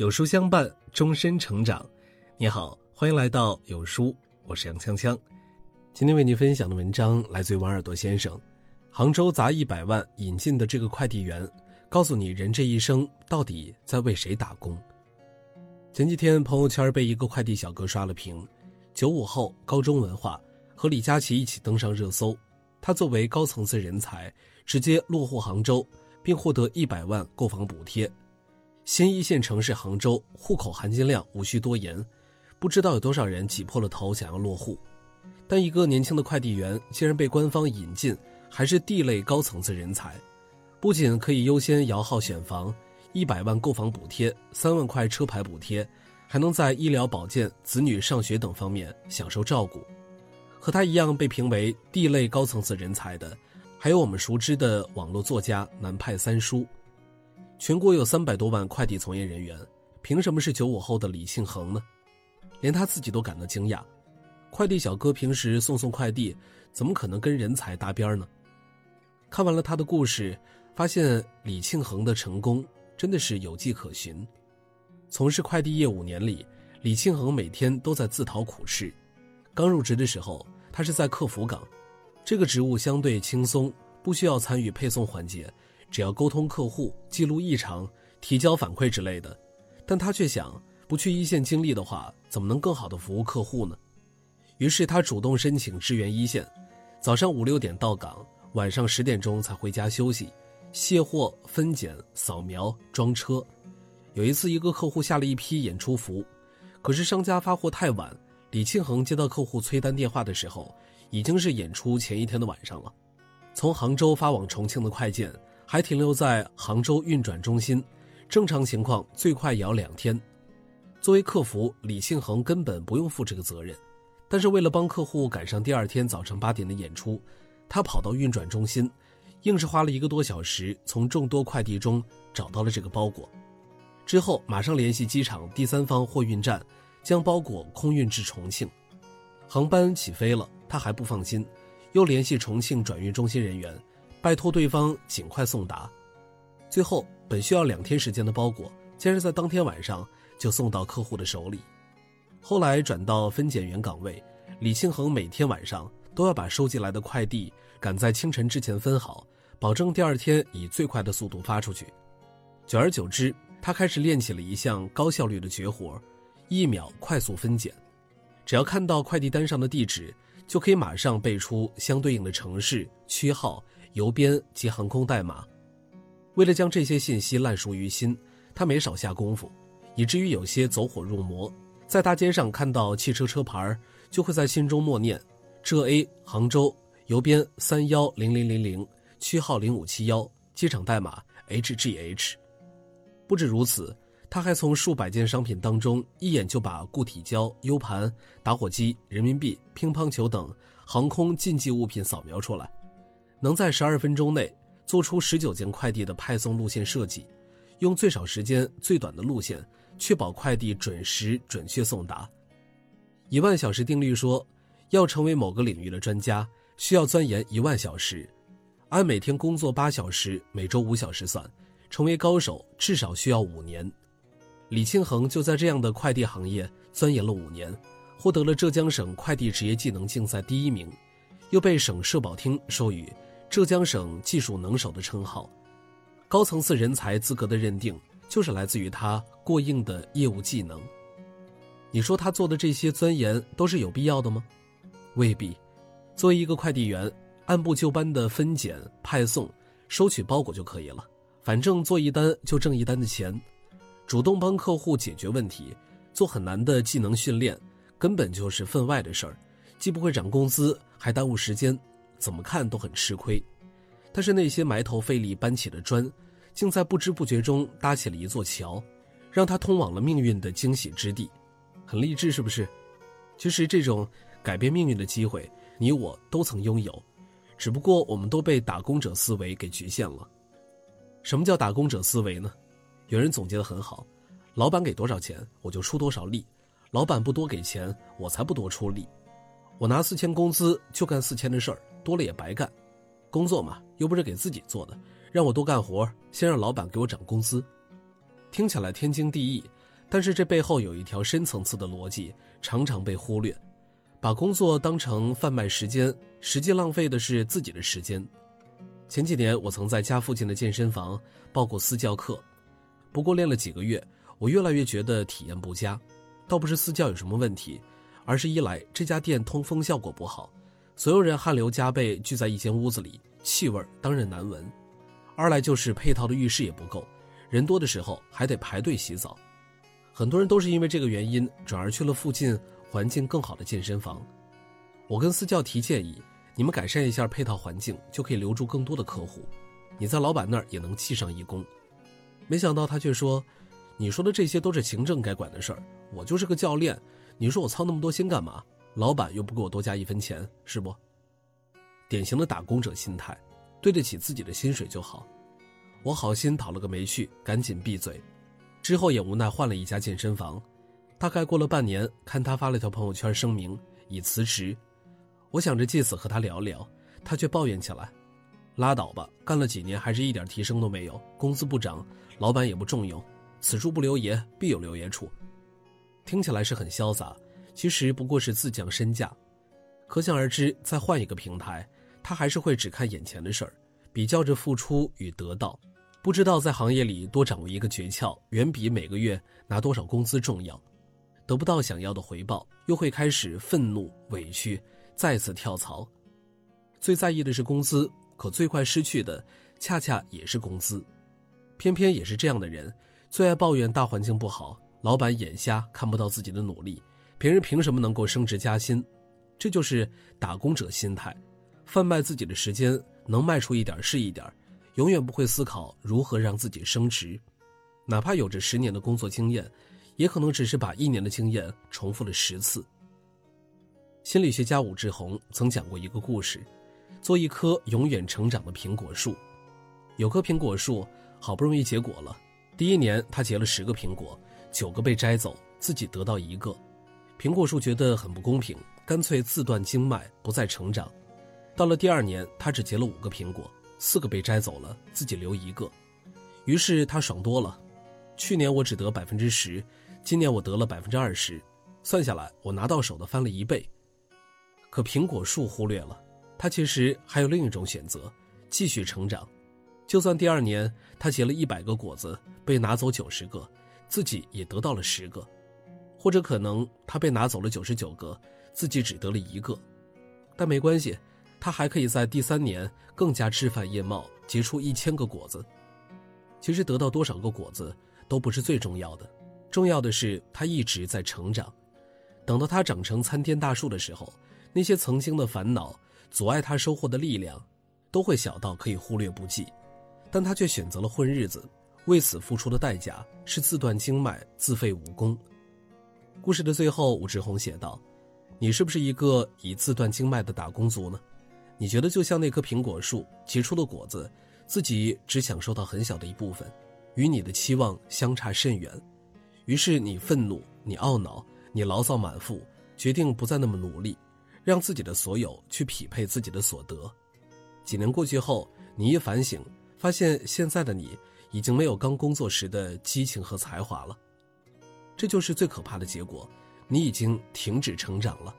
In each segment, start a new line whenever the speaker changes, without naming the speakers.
有书相伴，终身成长。你好，欢迎来到有书，我是杨锵锵。今天为您分享的文章来自于王耳朵先生。杭州砸一百万引进的这个快递员，告诉你人这一生到底在为谁打工。前几天朋友圈被一个快递小哥刷了屏，九五后，高中文化，和李佳琦一起登上热搜。他作为高层次人才，直接落户杭州，并获得一百万购房补贴。新一线城市杭州，户口含金量无需多言，不知道有多少人挤破了头想要落户。但一个年轻的快递员竟然被官方引进，还是 D 类高层次人才，不仅可以优先摇号选房，一百万购房补贴，三万块车牌补贴，还能在医疗保健、子女上学等方面享受照顾。和他一样被评为 D 类高层次人才的，还有我们熟知的网络作家南派三叔。全国有三百多万快递从业人员，凭什么是九五后的李庆恒呢？连他自己都感到惊讶。快递小哥平时送送快递，怎么可能跟人才搭边呢？看完了他的故事，发现李庆恒的成功真的是有迹可循。从事快递业五年里，李庆恒每天都在自讨苦吃。刚入职的时候，他是在客服岗，这个职务相对轻松，不需要参与配送环节。只要沟通客户、记录异常、提交反馈之类的，但他却想，不去一线经历的话，怎么能更好的服务客户呢？于是他主动申请支援一线，早上五六点到岗，晚上十点钟才回家休息，卸货、分拣、扫描、装车。有一次，一个客户下了一批演出服，可是商家发货太晚，李庆恒接到客户催单电话的时候，已经是演出前一天的晚上了。从杭州发往重庆的快件。还停留在杭州运转中心，正常情况最快也要两天。作为客服，李庆恒根本不用负这个责任，但是为了帮客户赶上第二天早上八点的演出，他跑到运转中心，硬是花了一个多小时，从众多快递中找到了这个包裹。之后马上联系机场第三方货运站，将包裹空运至重庆。航班起飞了，他还不放心，又联系重庆转运中心人员。拜托对方尽快送达，最后本需要两天时间的包裹，竟然在当天晚上就送到客户的手里。后来转到分拣员岗位，李庆恒每天晚上都要把收集来的快递赶在清晨之前分好，保证第二天以最快的速度发出去。久而久之，他开始练起了一项高效率的绝活——一秒快速分拣。只要看到快递单上的地址，就可以马上背出相对应的城市区号。邮编及航空代码，为了将这些信息烂熟于心，他没少下功夫，以至于有些走火入魔。在大街上看到汽车车牌，就会在心中默念：浙 A 杭州，邮编三幺零零零零，区号零五七幺，机场代码 HGH。不止如此，他还从数百件商品当中一眼就把固体胶、U 盘、打火机、人民币、乒乓球等航空禁忌物品扫描出来。能在十二分钟内做出十九件快递的派送路线设计，用最少时间、最短的路线，确保快递准时准确送达。一万小时定律说，要成为某个领域的专家，需要钻研一万小时。按每天工作八小时、每周五小时算，成为高手至少需要五年。李庆恒就在这样的快递行业钻研了五年，获得了浙江省快递职业技能竞赛第一名，又被省社保厅授予。浙江省技术能手的称号，高层次人才资格的认定，就是来自于他过硬的业务技能。你说他做的这些钻研都是有必要的吗？未必。作为一个快递员，按部就班的分拣、派送、收取包裹就可以了，反正做一单就挣一单的钱。主动帮客户解决问题，做很难的技能训练，根本就是分外的事儿，既不会涨工资，还耽误时间。怎么看都很吃亏，但是那些埋头费力搬起的砖，竟在不知不觉中搭起了一座桥，让他通往了命运的惊喜之地，很励志是不是？其实这种改变命运的机会，你我都曾拥有，只不过我们都被打工者思维给局限了。什么叫打工者思维呢？有人总结的很好：老板给多少钱，我就出多少力；老板不多给钱，我才不多出力。我拿四千工资就干四千的事儿。多了也白干，工作嘛又不是给自己做的，让我多干活，先让老板给我涨工资，听起来天经地义，但是这背后有一条深层次的逻辑，常常被忽略，把工作当成贩卖时间，实际浪费的是自己的时间。前几年我曾在家附近的健身房报过私教课，不过练了几个月，我越来越觉得体验不佳。倒不是私教有什么问题，而是一来这家店通风效果不好，所有人汗流浃背聚在一间屋子里，气味当然难闻；二来就是配套的浴室也不够，人多的时候还得排队洗澡。很多人都是因为这个原因转而去了附近环境更好的健身房。我跟私教提建议，你们改善一下配套环境，就可以留住更多的客户，你在老板那儿也能记上一功。没想到他却说：“你说的这些都是行政该管的事儿，我就是个教练，你说我操那么多心干嘛？老板又不给我多加一分钱，是不？”典型的打工者心态，对得起自己的薪水就好。我好心讨了个没趣，赶紧闭嘴。之后也无奈换了一家健身房，大概过了半年，看他发了条朋友圈声明已辞职，我想着借此和他聊聊，他却抱怨起来：“拉倒吧，干了几年还是一点提升都没有，工资不涨，老板也不重用，此处不留爷，必有留爷处。”听起来是很潇洒，其实不过是自降身价，可想而知，再换一个平台，他还是会只看眼前的事儿，比较着付出与得到。不知道在行业里多掌握一个诀窍，远比每个月拿多少工资重要。得不到想要的回报，又会开始愤怒、委屈，再次跳槽。最在意的是工资，可最快失去的，恰恰也是工资。偏偏也是这样的人，最爱抱怨大环境不好，老板眼瞎看不到自己的努力，别人凭什么能够升职加薪？这就是打工者心态，贩卖自己的时间，能卖出一点是一点。永远不会思考如何让自己升职，哪怕有着十年的工作经验，也可能只是把一年的经验重复了十次。心理学家武志红曾讲过一个故事：做一棵永远成长的苹果树。有棵苹果树好不容易结果了，第一年他结了十个苹果，九个被摘走，自己得到一个。苹果树觉得很不公平，干脆自断经脉，不再成长。到了第二年，他只结了五个苹果。四个被摘走了，自己留一个，于是他爽多了。去年我只得百分之十，今年我得了百分之二十，算下来我拿到手的翻了一倍。可苹果树忽略了，他其实还有另一种选择，继续成长。就算第二年他结了一百个果子，被拿走九十个，自己也得到了十个，或者可能他被拿走了九十九个，自己只得了一个，但没关系。他还可以在第三年更加枝繁叶茂，结出一千个果子。其实得到多少个果子都不是最重要的，重要的是他一直在成长。等到他长成参天大树的时候，那些曾经的烦恼、阻碍他收获的力量，都会小到可以忽略不计。但他却选择了混日子，为此付出的代价是自断经脉、自废武功。故事的最后，武志红写道：“你是不是一个以自断经脉的打工族呢？”你觉得就像那棵苹果树结出的果子，自己只享受到很小的一部分，与你的期望相差甚远，于是你愤怒，你懊恼，你牢骚满腹，决定不再那么努力，让自己的所有去匹配自己的所得。几年过去后，你一反省，发现现在的你已经没有刚工作时的激情和才华了，这就是最可怕的结果，你已经停止成长了。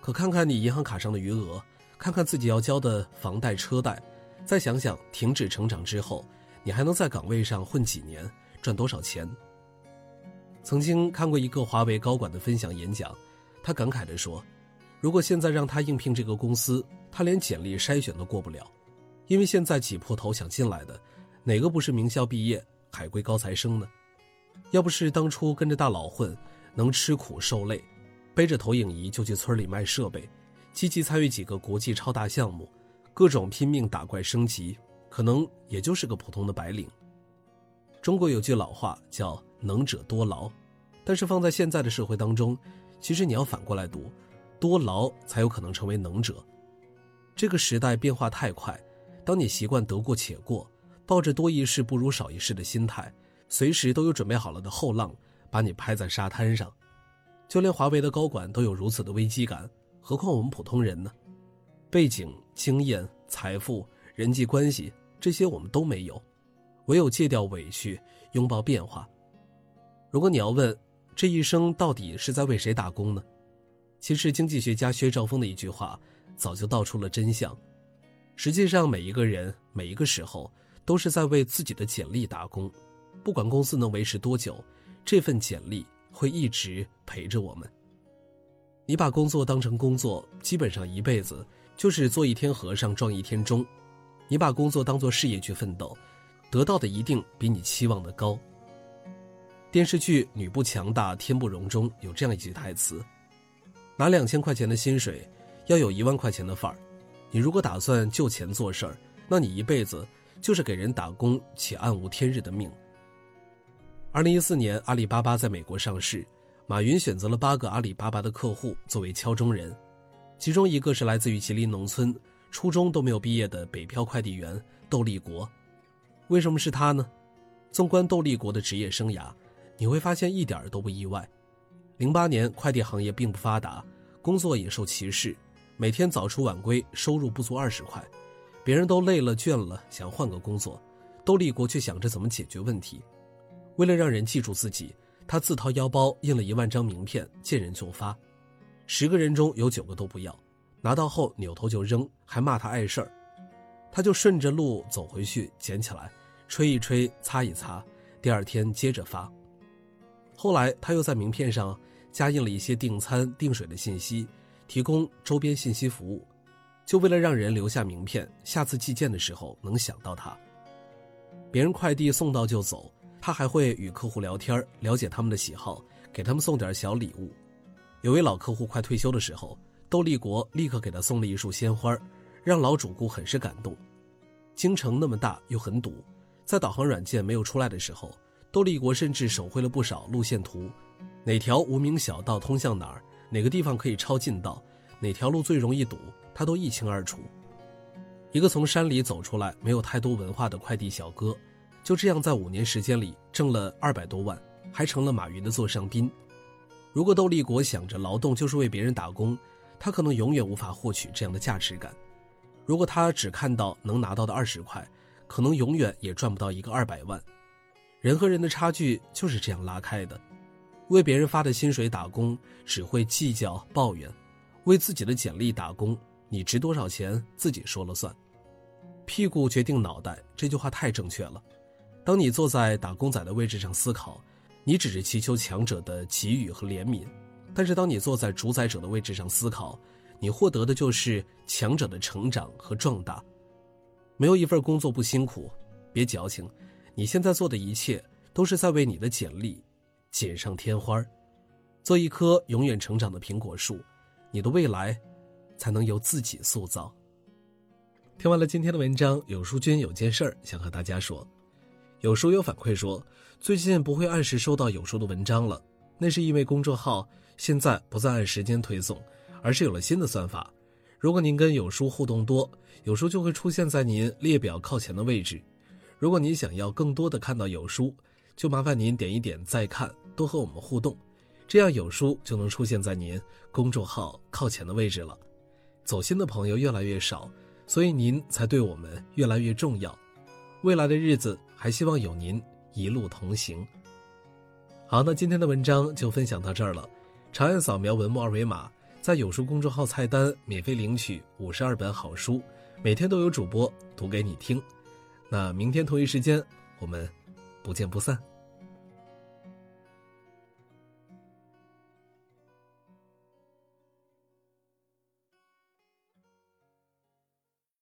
可看看你银行卡上的余额。看看自己要交的房贷车贷，再想想停止成长之后，你还能在岗位上混几年，赚多少钱？曾经看过一个华为高管的分享演讲，他感慨地说：“如果现在让他应聘这个公司，他连简历筛选都过不了，因为现在挤破头想进来的，哪个不是名校毕业、海归高材生呢？要不是当初跟着大佬混，能吃苦受累，背着投影仪就去村里卖设备。”积极参与几个国际超大项目，各种拼命打怪升级，可能也就是个普通的白领。中国有句老话叫“能者多劳”，但是放在现在的社会当中，其实你要反过来读，“多劳”才有可能成为能者。这个时代变化太快，当你习惯得过且过，抱着多一事不如少一事的心态，随时都有准备好了的后浪把你拍在沙滩上。就连华为的高管都有如此的危机感。何况我们普通人呢？背景、经验、财富、人际关系，这些我们都没有，唯有戒掉委屈，拥抱变化。如果你要问，这一生到底是在为谁打工呢？其实，经济学家薛兆丰的一句话早就道出了真相。实际上，每一个人每一个时候都是在为自己的简历打工，不管公司能维持多久，这份简历会一直陪着我们。你把工作当成工作，基本上一辈子就是做一天和尚撞一天钟。你把工作当做事业去奋斗，得到的一定比你期望的高。电视剧《女不强大天不容》中有这样一句台词：“拿两千块钱的薪水，要有一万块钱的范儿。你如果打算就钱做事儿，那你一辈子就是给人打工且暗无天日的命。”二零一四年，阿里巴巴在美国上市。马云选择了八个阿里巴巴的客户作为敲钟人，其中一个是来自于吉林农村、初中都没有毕业的北漂快递员窦立国。为什么是他呢？纵观窦立国的职业生涯，你会发现一点都不意外。零八年快递行业并不发达，工作也受歧视，每天早出晚归，收入不足二十块，别人都累了倦了，想换个工作，窦立国却想着怎么解决问题。为了让人记住自己。他自掏腰包印了一万张名片，见人就发，十个人中有九个都不要，拿到后扭头就扔，还骂他碍事儿。他就顺着路走回去，捡起来，吹一吹，擦一擦，第二天接着发。后来他又在名片上加印了一些订餐、订水的信息，提供周边信息服务，就为了让人留下名片，下次寄件的时候能想到他。别人快递送到就走。他还会与客户聊天，了解他们的喜好，给他们送点小礼物。有位老客户快退休的时候，窦立国立刻给他送了一束鲜花，让老主顾很是感动。京城那么大又很堵，在导航软件没有出来的时候，窦立国甚至手绘了不少路线图，哪条无名小道通向哪儿，哪个地方可以抄近道，哪条路最容易堵，他都一清二楚。一个从山里走出来、没有太多文化的快递小哥。就这样，在五年时间里挣了二百多万，还成了马云的座上宾。如果窦立国想着劳动就是为别人打工，他可能永远无法获取这样的价值感。如果他只看到能拿到的二十块，可能永远也赚不到一个二百万。人和人的差距就是这样拉开的。为别人发的薪水打工，只会计较抱怨；为自己的简历打工，你值多少钱自己说了算。屁股决定脑袋，这句话太正确了。当你坐在打工仔的位置上思考，你只是祈求强者的给予和怜悯；但是当你坐在主宰者的位置上思考，你获得的就是强者的成长和壮大。没有一份工作不辛苦，别矫情，你现在做的一切都是在为你的简历锦上添花。做一棵永远成长的苹果树，你的未来才能由自己塑造。听完了今天的文章，有书君有件事儿想和大家说。有书友反馈说，最近不会按时收到有书的文章了，那是因为公众号现在不再按时间推送，而是有了新的算法。如果您跟有书互动多，有书就会出现在您列表靠前的位置。如果您想要更多的看到有书，就麻烦您点一点再看，多和我们互动，这样有书就能出现在您公众号靠前的位置了。走心的朋友越来越少，所以您才对我们越来越重要。未来的日子。还希望有您一路同行。好，那今天的文章就分享到这儿了。长按扫描文末二维码，在有书公众号菜单免费领取五十二本好书，每天都有主播读给你听。那明天同一时间，我们不见不散。